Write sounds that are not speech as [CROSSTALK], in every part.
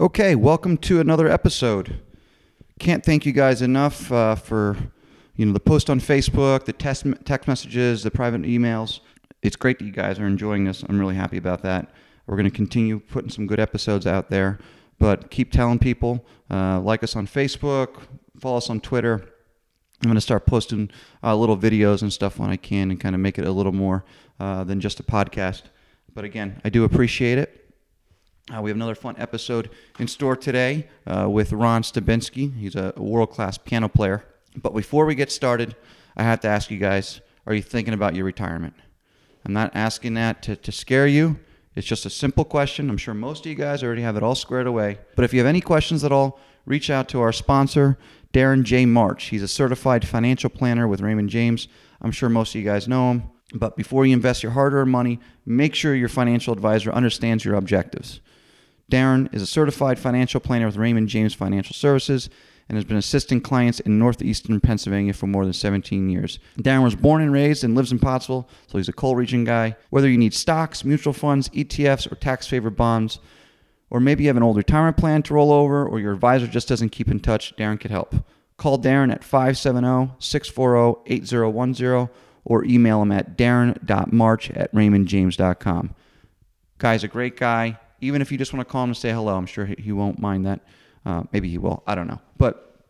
Okay, welcome to another episode. Can't thank you guys enough uh, for you know the post on Facebook, the text text messages, the private emails. It's great that you guys are enjoying this. I'm really happy about that. We're going to continue putting some good episodes out there, but keep telling people. Uh, like us on Facebook, follow us on Twitter. I'm going to start posting uh, little videos and stuff when I can, and kind of make it a little more uh, than just a podcast. But again, I do appreciate it. Uh, we have another fun episode in store today uh, with Ron Stabinsky. He's a world class piano player. But before we get started, I have to ask you guys are you thinking about your retirement? I'm not asking that to, to scare you. It's just a simple question. I'm sure most of you guys already have it all squared away. But if you have any questions at all, reach out to our sponsor, Darren J. March. He's a certified financial planner with Raymond James. I'm sure most of you guys know him. But before you invest your hard earned money, make sure your financial advisor understands your objectives. Darren is a certified financial planner with Raymond James Financial Services and has been assisting clients in northeastern Pennsylvania for more than 17 years. Darren was born and raised and lives in Pottsville, so he's a coal region guy. Whether you need stocks, mutual funds, ETFs, or tax favored bonds, or maybe you have an old retirement plan to roll over, or your advisor just doesn't keep in touch, Darren could help. Call Darren at 570 640 8010 or email him at darren.march at raymondjames.com. Guy's a great guy even if you just want to call him and say hello, I'm sure he, won't mind that. Uh, maybe he will. I don't know. But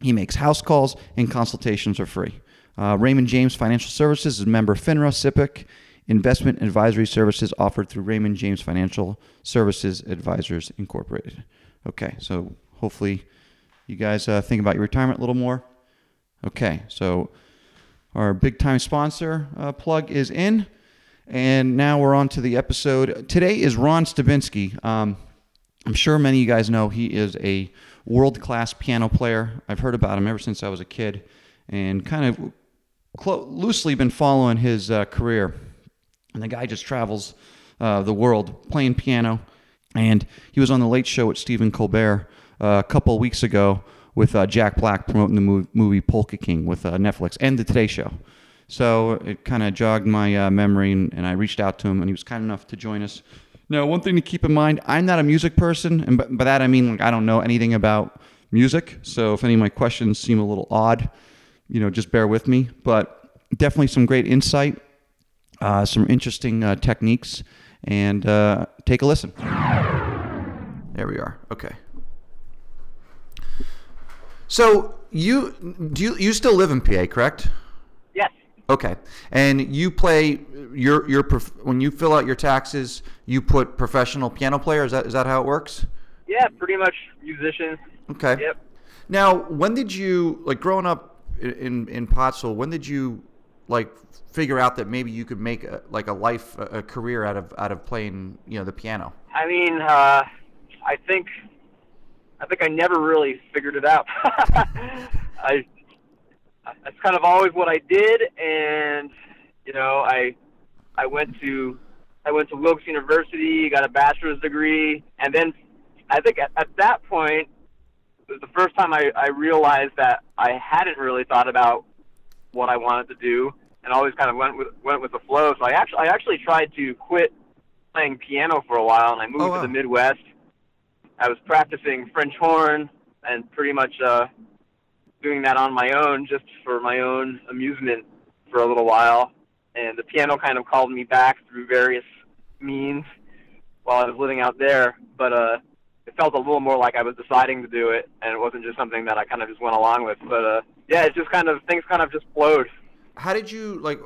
he makes house calls and consultations are free. Uh, Raymond James Financial Services is member FINRA SIPC investment advisory services offered through Raymond James Financial Services Advisors Incorporated. Okay, so hopefully you guys uh, think about your retirement a little more. Okay, so our big time sponsor uh, plug is in. And now we're on to the episode. Today is Ron Stabinsky. Um, I'm sure many of you guys know he is a world class piano player. I've heard about him ever since I was a kid and kind of clo- loosely been following his uh, career. And the guy just travels uh, the world playing piano. And he was on the Late Show with Stephen Colbert uh, a couple weeks ago with uh, Jack Black promoting the movie, movie Polka King with uh, Netflix and the Today Show. So it kind of jogged my uh, memory, and, and, I reached out to him, and he was kind enough to join us. Now, one thing to keep in mind: I'm not a music person, and by, by that I mean like I don't know anything about music. So if any of my questions seem a little odd, you know, just bear with me. But definitely some great insight, uh, some interesting uh, techniques, and uh, take a listen. There we are. Okay. So you do you, you still live in PA, correct? Okay, and you play your your when you fill out your taxes, you put professional piano player. Is that is that how it works? Yeah, pretty much musician. Okay. Yep. Now, when did you like growing up in in Pottsville? When did you like figure out that maybe you could make a, like a life a career out of out of playing you know the piano? I mean, uh, I think I think I never really figured it out. [LAUGHS] I that's kind of always what I did, and you know, I I went to I went to Wilkes University, got a bachelor's degree, and then I think at, at that point it was the first time I, I realized that I hadn't really thought about what I wanted to do, and always kind of went with went with the flow. So I actually I actually tried to quit playing piano for a while, and I moved oh, wow. to the Midwest. I was practicing French horn and pretty much uh, doing that on my own just for my own amusement for a little while. And the piano kind of called me back through various means while I was living out there. But uh, it felt a little more like I was deciding to do it, and it wasn't just something that I kind of just went along with. But uh, yeah, it just kind of things kind of just flowed. How did you like?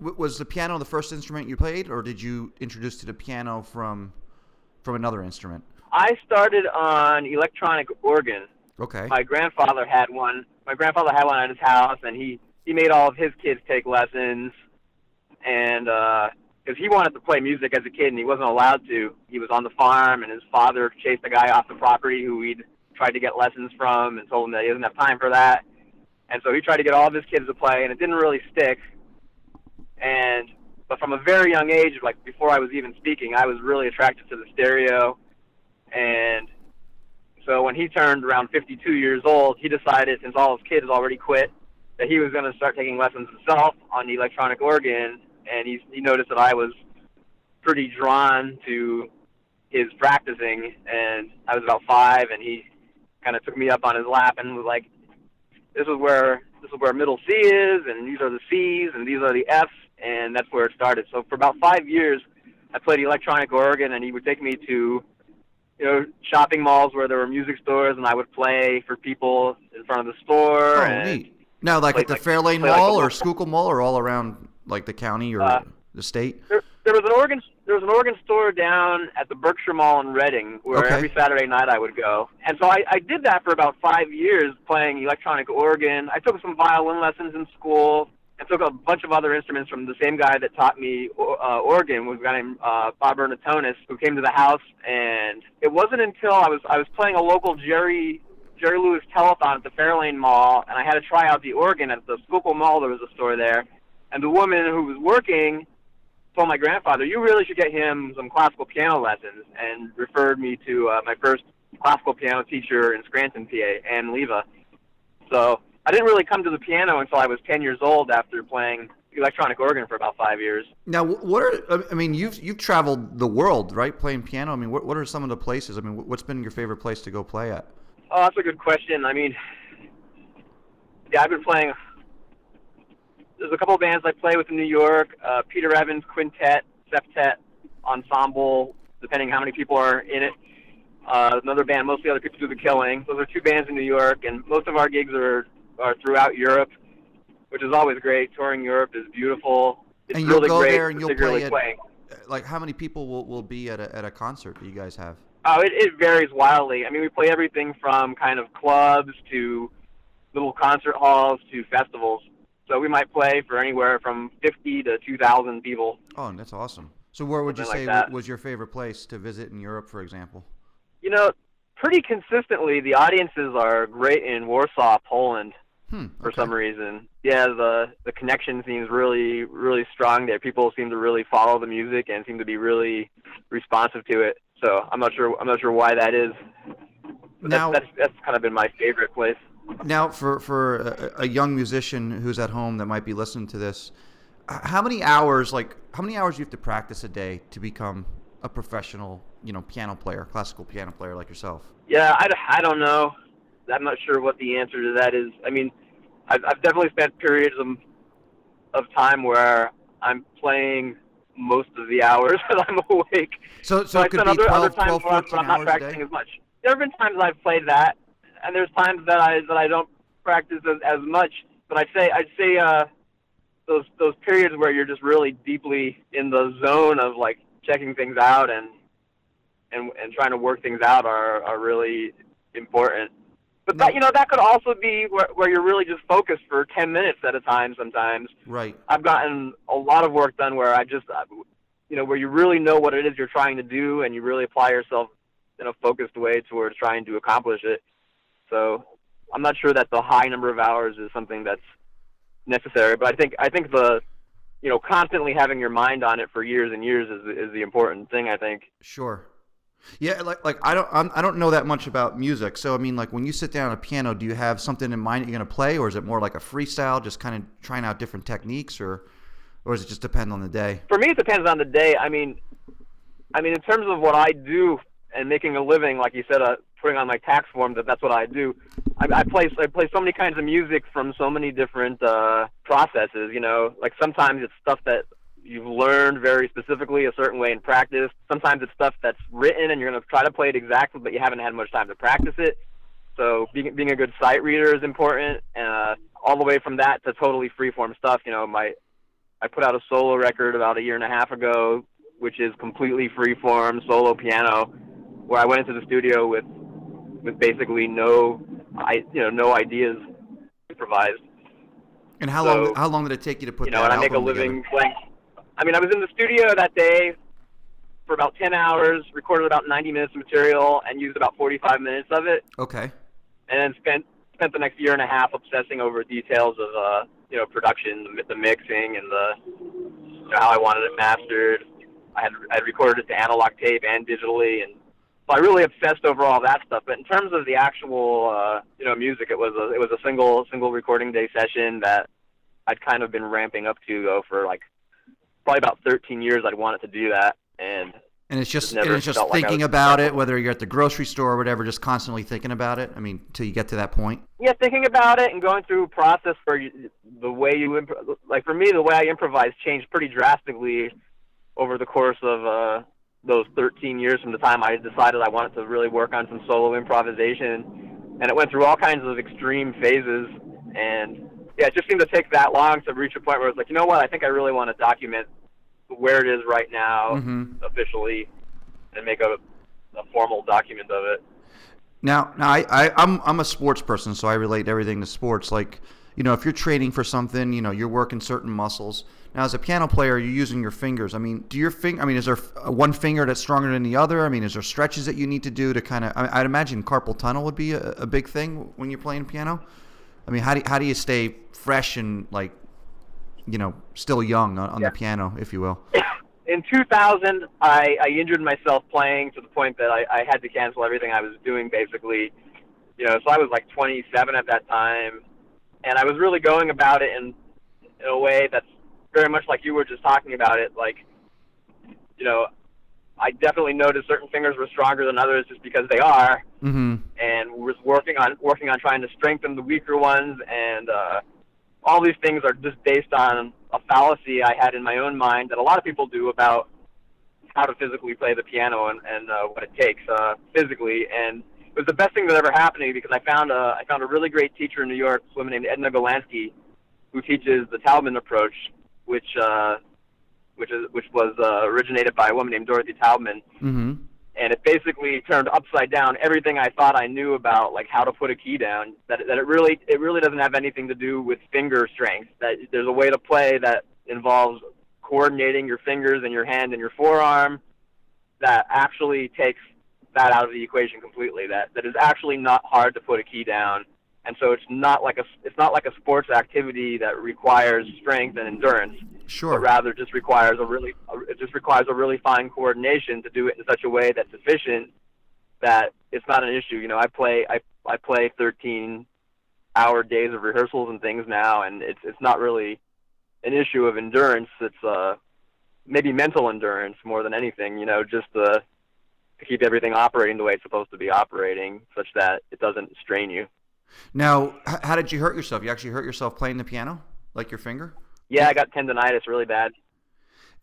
Was the piano the first instrument you played, or did you introduce to the piano from from another instrument? I started on electronic organ. Okay. My grandfather had one, my grandfather had one at his house, and he he made all of his kids take lessons, and because uh, he wanted to play music as a kid and he wasn't allowed to, he was on the farm, and his father chased a guy off the property who he'd tried to get lessons from, and told him that he doesn't have time for that, and so he tried to get all of his kids to play, and it didn't really stick, and but from a very young age, like before I was even speaking, I was really attracted to the stereo, and so when he turned around 52 years old, he decided, since all his kids already quit, that he was going to start taking lessons himself on the electronic organ. And he, he noticed that I was pretty drawn to his practicing, and I was about five, and he kind of took me up on his lap and was like, "This is where this is where middle C is, and these are the C's, and these are the F's, and that's where it started." So for about five years, I played electronic organ, and he would take me to you know, shopping malls where there were music stores, and I would play for people in front of the store. Oh, and neat. Now, like play at the like- Fairlane like Mall the- or Schuylkill Mall, or all around like the county or Uh, the state. There, there was an organ. There was an organ store down at the Berkshire Mall in Reading, where Okay. every Saturday night I would go. And so I, I did that for about five years, playing electronic organ. I took some violin lessons in school. I took a bunch of other instruments from the same guy that taught me uh, organ, was a guy named uh, Bob Bernatonis, who came to the house. And it wasn't until I was I was playing a local Jerry Jerry Lewis telethon at the Fairlane Mall, and I had to try out the organ at the Schuylkill Mall. There was a store there, and the woman who was working told my grandfather, "You really should get him some classical piano lessons," and referred me to uh, my first classical piano teacher in Scranton, PA, Ann Leva. So I didn't really come to the piano until I was 10 years old after playing electronic organ for about five years. Now, what are I mean, you've you've traveled the world, right, playing piano. I mean, what what are some of the places? I mean, what's been your favorite place to go play at? Oh, that's a good question. I mean, yeah, I've been playing. There's a couple of bands I play with in New York. Uh, Peter Evans Quintet, Septet, Ensemble, depending how many people are in it. Uh, another band, mostly other people do the killing. Those are two bands in New York, and most of our gigs are are throughout Europe, which is always great. Touring Europe is beautiful. It's And you'll really go great, there and you'll play at- playing. Uh, Like, how many people will, will be at a at a concert that you guys have? Oh, it, it varies wildly. I mean, we play everything from kind of clubs to little concert halls to festivals. So we might play for anywhere from 50 to 2,000 people. Oh, and that's awesome. So, where would you say like was your favorite place to visit in Europe, for example? You know, pretty consistently, the audiences are great in Warsaw, Poland, Hmm. for some reason. Yeah, the the connection seems really really strong there. People seem to really follow the music and seem to be really responsive to it. So I'm not sure I'm not sure why that is. But Now- that's, that's that's kind of been my favorite place. Now, for for a, a young musician who's at home that might be listening to this, how many hours, like how many hours do you have to practice a day to become a professional, you know, piano player, classical piano player like yourself? Yeah, I, I don't know. I'm not sure what the answer to that is. I mean, I've, I've definitely spent periods of, of time where I'm playing most of the hours [LAUGHS] that I'm awake. So, so it could be other, 12, other times 12 where I'm, 14 I'm not practicing as much. There have been times I've played that, and there's times that I that I don't practice as, as much. But I'd say I'd say uh, those those periods where you're just really deeply in the zone of like checking things out and and and trying to work things out are are really important. But that you know that could also be where where you're really just focused for 10 minutes at a time sometimes. Right. I've gotten a lot of work done where I just, uh, you know, where you really know what it is you're trying to do and you really apply yourself in a focused way towards trying to accomplish it. So I'm not sure that the high number of hours is something that's necessary, but I think I think the, you know, constantly having your mind on it for years and years is is the important thing. I think. Sure. Yeah, like like I don't I'm, I don't know that much about music. So I mean, like when you sit down at a piano, do you have something in mind that you're gonna play, or is it more like a freestyle, just kind of trying out different techniques, or or does it just depend on the day? for me it depends on the day i mean i mean in terms of what i do and making a living like you said uh, putting on my tax form that that's what i do I, I play i play so many kinds of music from so many different uh processes you know like sometimes it's stuff that you've learned very specifically a certain way in practice sometimes it's stuff that's written and you're going to try to play it exactly but you haven't had much time to practice it so being being a good sight reader is important uh all the way from that to totally freeform stuff you know my I put out a solo record about a year and a half ago, which is completely freeform solo piano, where I went into the studio with with basically no, I you know no ideas improvised. And how So, long how long did it take you to put You know, that and I make a living together? playing. I mean, I was in the studio that day for about 10 hours, recorded about 90 minutes of material, and used about 45 minutes of it, Okay. and then spent spent the next year and a half obsessing over details of uh, you know production, the, the mixing, and the you know, how I wanted it mastered. I had I had recorded it to analog tape and digitally, and so I really obsessed over all that stuff. But in terms of the actual uh, you know music, it was a it was a single single recording day session that I'd kind of been ramping up to go for like probably about 13 years. I'd wanted to do that, and And it's just and it's just felt like thinking about it, whether you're at the grocery store or whatever, just constantly thinking about it. I mean, till you get to that point. yeah, thinking about it and going through a process for the way you imp- like for me, the way I improvise changed pretty drastically over the course of uh, those 13 years from the time I decided I wanted to really work on some solo improvisation, and it went through all kinds of extreme phases. And yeah, it just seemed to take that long to reach a point where it's like, you know what, I think I really want to document where it is right now Mhm. officially, and make a, a formal document of it. Now, now I, I, I'm I'm a sports person, so I relate everything to sports. Like, you know, if you're training for something, you know, you're working certain muscles. Now, as a piano player, you're using your fingers. I mean, do your finger? I mean, is there one finger that's stronger than the other? I mean, is there stretches that you need to do to kind of? I, I'd imagine carpal tunnel would be a, a big thing when you're playing piano. I mean, how do how do you stay fresh and like, you know, still young on, on Yeah. the piano, if you will? in 2000, I, I injured myself playing to the point that I, I had to cancel everything I was doing, basically. You know, so I was like 27 at that time, and I was really going about it in, in a way that's very much like you were just talking about it. Like, you know, I definitely noticed certain fingers were stronger than others just because they are, Mm-hmm. and was working on working on trying to strengthen the weaker ones. And uh, all these things are just based on a fallacy I had in my own mind that a lot of people do about how to physically play the piano and, and uh, what it takes uh, physically. And it was the best thing that ever happened to me because I found a I found a really great teacher in New York, a woman named Edna Golandsky, who teaches the Taubman approach, which uh, which is which was uh, originated by a woman named Dorothy Taubman, Mm-hmm. and it basically turned upside down everything I thought I knew about like how to put a key down. That that it really it really doesn't have anything to do with finger strength. That there's a way to play that involves coordinating your fingers and your hand and your forearm that actually takes that out of the equation completely. That that is actually not hard to put a key down. And so it's not like a it's not like a sports activity that requires strength and endurance Sure. but rather just requires a really it just requires a really fine coordination to do it in such a way that's efficient that it's not an issue. You know, I play I I play 13 hour days of rehearsals and things now, and it's it's not really an issue of endurance. It's uh maybe mental endurance more than anything. You know, just uh, to keep everything operating the way it's supposed to be operating, such that it doesn't strain you. Now, how did you hurt yourself? You actually hurt yourself playing the piano, like your finger? Yeah, I got tendonitis really bad.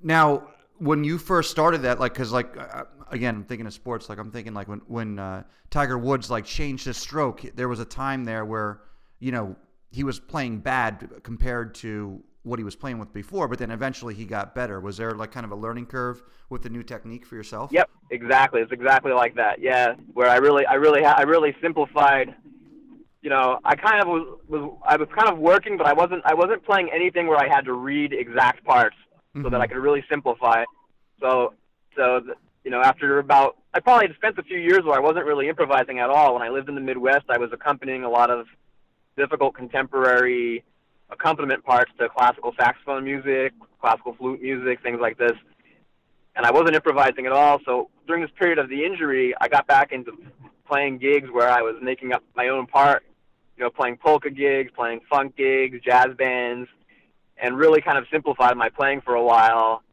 Now, when you first started that, like, cause like uh, again, I'm thinking of sports. Like, I'm thinking like when when uh, Tiger Woods like changed his stroke, there was a time there where you know he was playing bad compared to what he was playing with before, but then eventually he got better. Was there like kind of a learning curve with the new technique for yourself? Yep, exactly. It's exactly like that. Yeah, where I really, I really, I really simplified. You know, I kind of was, was, I was kind of working, but I wasn't, I wasn't playing anything where I had to read exact parts so that I mm-hmm. could really simplify. So, so you know, after about, I probably had spent a few years where I wasn't really improvising at all. When I lived in the Midwest, I was accompanying a lot of difficult contemporary accompaniment parts to classical saxophone music, classical flute music, things like this and I wasn't improvising at all. So during this period of the injury, I got back into playing gigs where I was making up my own part, you know, playing polka gigs, playing funk gigs, jazz bands, and really kind of simplified my playing for a while,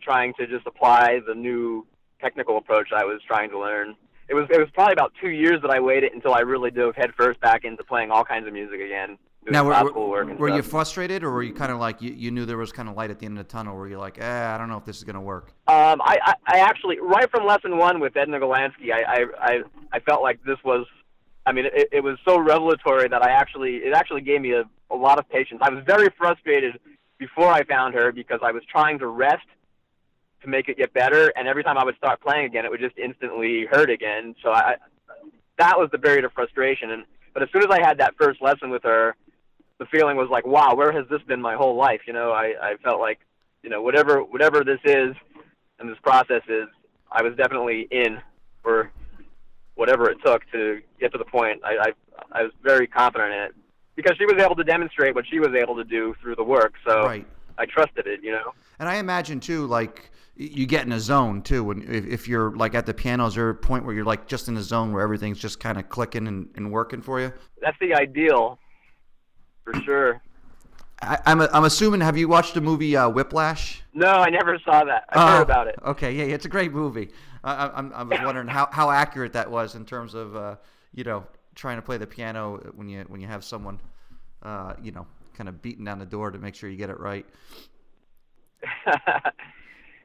trying to just apply the new technical approach I was trying to learn. It was it was probably about two years that I waited until I really dove headfirst back into playing all kinds of music again, Now, were, were, were you frustrated, or were you kind of like you, you knew there was kind of light at the end of the tunnel? Where you're like, eh, I don't know if this is gonna work. Um, I, I, I actually, right from lesson one with Edna Golandsky, I, I, I, I felt like this was, I mean, it, it was so revelatory that I actually, it actually gave me a, a lot of patience. I was very frustrated before I found her because I was trying to rest to make it get better, and every time I would start playing again, it would just instantly hurt again. So I, that was the period of frustration. And but as soon as I had that first lesson with her, the feeling was like, wow, where has this been my whole life? You know, I, I felt like, you know, whatever whatever this is and this process is, I was definitely in for whatever it took to get to the point. I, I I was very confident in it because she was able to demonstrate what she was able to do through the work. So Right. I trusted it. You know. And I imagine too, like you get in a zone too. When if, if you're like at the piano, is there a point where you're like just in a zone where everything's just kind of clicking and, and working for you? That's the ideal, for sure. I, I'm I'm assuming. Have you watched the movie uh, Whiplash? No, I never saw that. I Oh, heard about it. Okay, yeah, it's a great movie. I, I, I'm was wondering how, how accurate that was in terms of uh, you know trying to play the piano when you when you have someone uh, you know kind of beating down the door to make sure you get it right. [LAUGHS]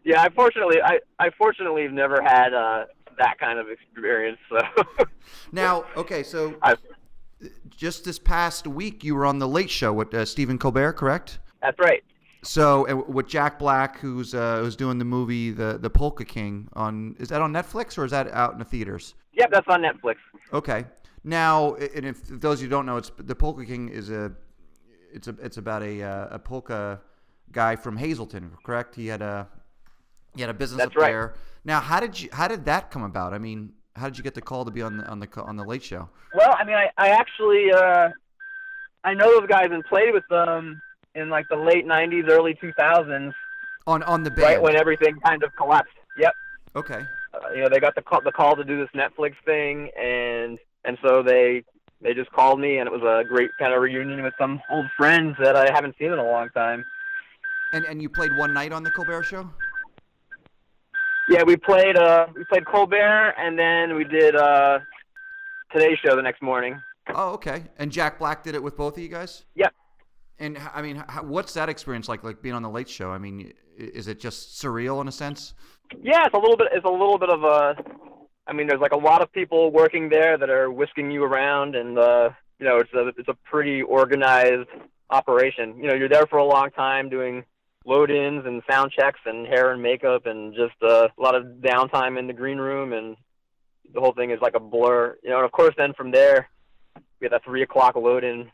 yeah, I fortunately, I, I fortunately have never had uh, that kind of experience. So [LAUGHS] Now, okay, so I, just this past week you were on the Late Show with uh, Stephen Colbert, correct? that's right. So with Jack Black, who's uh, who's doing the movie the the Polka King on is that on Netflix or is that out in the theaters? Yep, that's on Netflix. Okay. Now, and if, if those of you who don't know, it's the Polka King is a it's a it's about a uh, a polka guy from Hazleton, correct? He had a he had a business That's up right. there. Now, how did you how did that come about? I mean, how did you get the call to be on the on the on the Late Show? Well, I mean, I, I actually, uh, I know those guys and played with them in like the late '90s, early 2000s, On on the band. right when everything kind of collapsed. Yep. okay. Uh, you know, they got the call, the call to do this Netflix thing, and and so they they just called me, and it was a great kind of reunion with some old friends that I haven't seen in a long time. And and you played one night on the Colbert Show. Yeah, we played uh we played Colbert, and then we did uh Today Show the next morning. Oh, okay. And Jack Black did it with both of you guys. Yep. And I mean, how, what's that experience like? Like being on the Late Show. I mean, is it just surreal in a sense? Yeah, it's a little bit. It's a little bit of a. I mean, there's like a lot of people working there that are whisking you around, and uh, you know, it's a it's a pretty organized operation. You know, you're there for a long time doing load-ins and sound checks and hair and makeup, and just uh, a lot of downtime in the green room, and the whole thing is like a blur. You know, and of course, then from there, we had that three o'clock load-in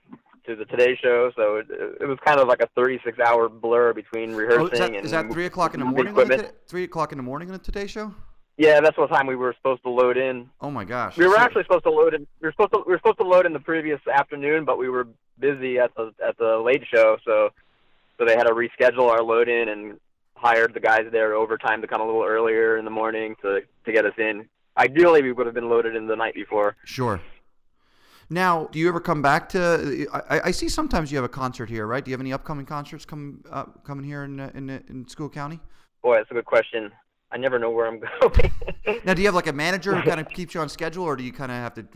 to the Today Show, so it, it was kind of like a 36-hour blur between rehearsing Oh, is that, and is that three o'clock in the morning? The. Three o'clock in the morning on the Today Show? Yeah, that's what time we were supposed to load in. Oh my gosh! We were So- actually supposed to load in. We were supposed to we were supposed to load in the previous afternoon, but we were busy at the at the late show, so so they had to reschedule our load in and hired the guys there overtime to come a little earlier in the morning to to get us in. Ideally, we would have been loaded in the night before. Sure. Now, do you ever come back to? I, I see sometimes you have a concert here, right? Do you have any upcoming concerts coming uh, coming here in uh, in uh, in Schuylkill County? Boy, that's a good question. I never know where I'm [LAUGHS] going. Now, do you have like a manager who [LAUGHS] kind of keeps you on schedule, or do you kind of have to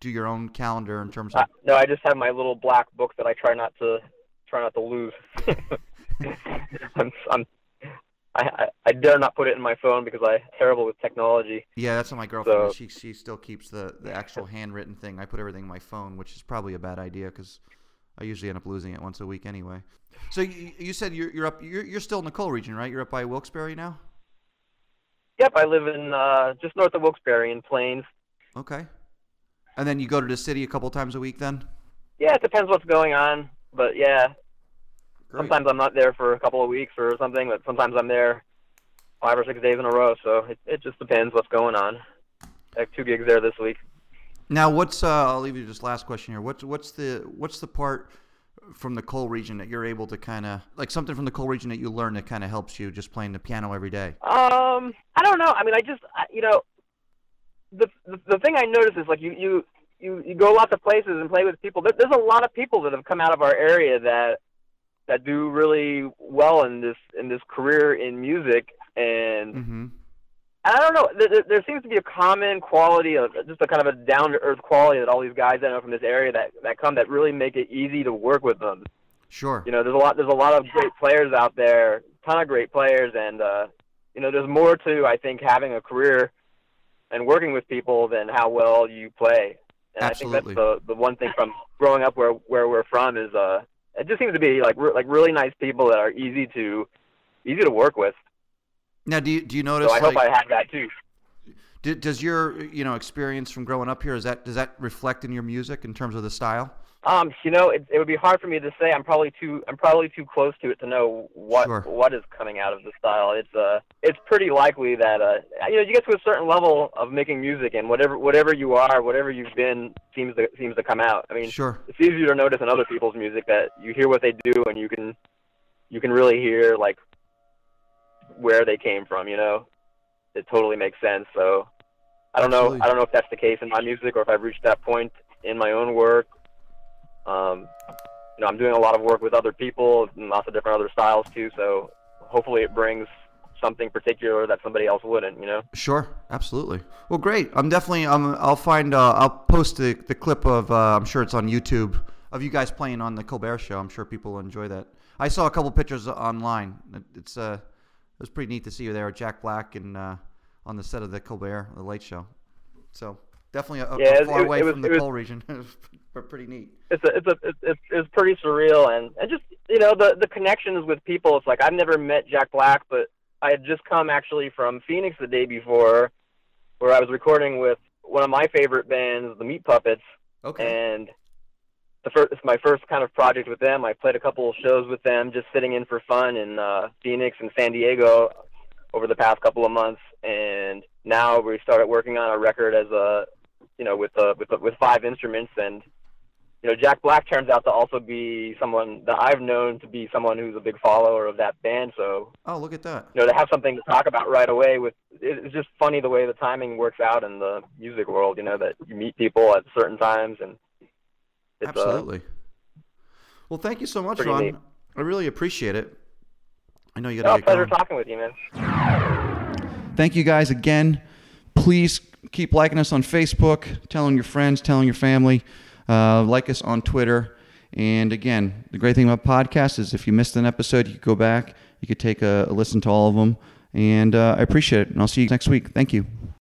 do your own calendar in terms of? Uh, no, I just have my little black book that I try not to try not to lose. [LAUGHS] I'm, I'm I, I dare not put it in my phone because I'm terrible with technology. Yeah, that's what my girlfriend. So- She she still keeps the the actual handwritten thing. I put everything in my phone, which is probably a bad idea because I usually end up losing it once a week anyway. So you, you said you're you're up you're you're still in the coal region, right? You're up by Wilkes-Barre now. Yep, I live in uh, just north of Wilkes-Barre in Plains. Okay. And then you go to the city a couple times a week then? Yeah, it depends what's going on, but yeah, Great. sometimes I'm not there for a couple of weeks or something, but sometimes I'm there five or six days in a row. So it it just depends what's going on. I have two gigs there this week. Now, what's uh, I'll leave you this last question here. What's what's the what's the part from the coal region that you're able to kind of like something from the coal region that you learn that kind of helps you just playing the piano every day? Um, I don't know. I mean, I just, I, you know, the, the the thing I notice is like you you you you go lots of places and play with people. There's a lot of people that have come out of our area that that do really well in this in this career in music, and Mm-hmm. I don't know. There, there- there seems to be a common quality of just a kind of a down to earth quality that all these guys I know from this area that that come that really make it easy to work with them. Sure. You know, there's a lot there's a lot of great players out there, ton of great players, and uh, you know, there's more to I think having a career and working with people than how well you play. And Absolutely. I think that's the the one thing from growing up where where we're from is uh, it just seems to be like re- like really nice people that are easy to easy to work with. Now, do you do you notice? So I hope I have that too. d- does your you know experience from growing up here is that does that reflect in your music in terms of the style? Um, you know, it, it would be hard for me to say. I'm probably too I'm probably too close to it to know what Sure. what is coming out of the style. It's uh it's pretty likely that uh you know you get to a certain level of making music and whatever whatever you are, whatever you've been seems to seems to come out. I mean, Sure. it's easier to notice in other people's music that you hear what they do and you can you can really hear like where they came from. You know, it totally makes sense. So I don't Absolutely. know. I don't know if that's the case in my music or if I've reached that point in my own work. Um, you know, I'm doing a lot of work with other people and lots of different other styles too. So hopefully it brings something particular that somebody else wouldn't, you know? Sure, absolutely. Well, great. I'm definitely. I'm. I'll find. Uh, I'll post the, the clip of. Uh, I'm sure it's on YouTube of you guys playing on the Colbert Show. I'm sure people will enjoy that. I saw a couple pictures online. It, it's uh, it was pretty neat to see you there, Jack Black, and uh, on the set of the Colbert, the Late Show. So definitely a, Yeah, a far it- away it was- from the was- coal region, [LAUGHS] but pretty neat. It's a, it's a, it's, it's, it's pretty surreal and, and just, you know, the, the connections with people. It's like, I've never met Jack Black, but I had just come actually from Phoenix the day before where I was recording with one of my favorite bands, the Meat Puppets. Okay. and the first it's my first kind of project with them. I played a couple of shows with them, just sitting in for fun in uh, Phoenix and San Diego over the past couple of months, and now we started working on a record as a you know with uh, with with five instruments and. You know, Jack Black turns out to also be someone that I've known to be someone who's a big follower of that band. So, oh, look at that. you know, to have something to talk about right away with it's just funny the way the timing works out in the music world. You know, that you meet people at certain times and it's, uh, Absolutely. well, thank you so much, Ron. neat. I really appreciate it. I know you Oh, got to get pleasure going. talking with you, man. Thank you guys again. Please keep liking us on Facebook, telling your friends, telling your family. Uh, like us on Twitter. And again, the great thing about podcasts is if you missed an episode, you could go back, you could take a, a listen to all of them. And uh, I appreciate it. And I'll see you next week. Thank you.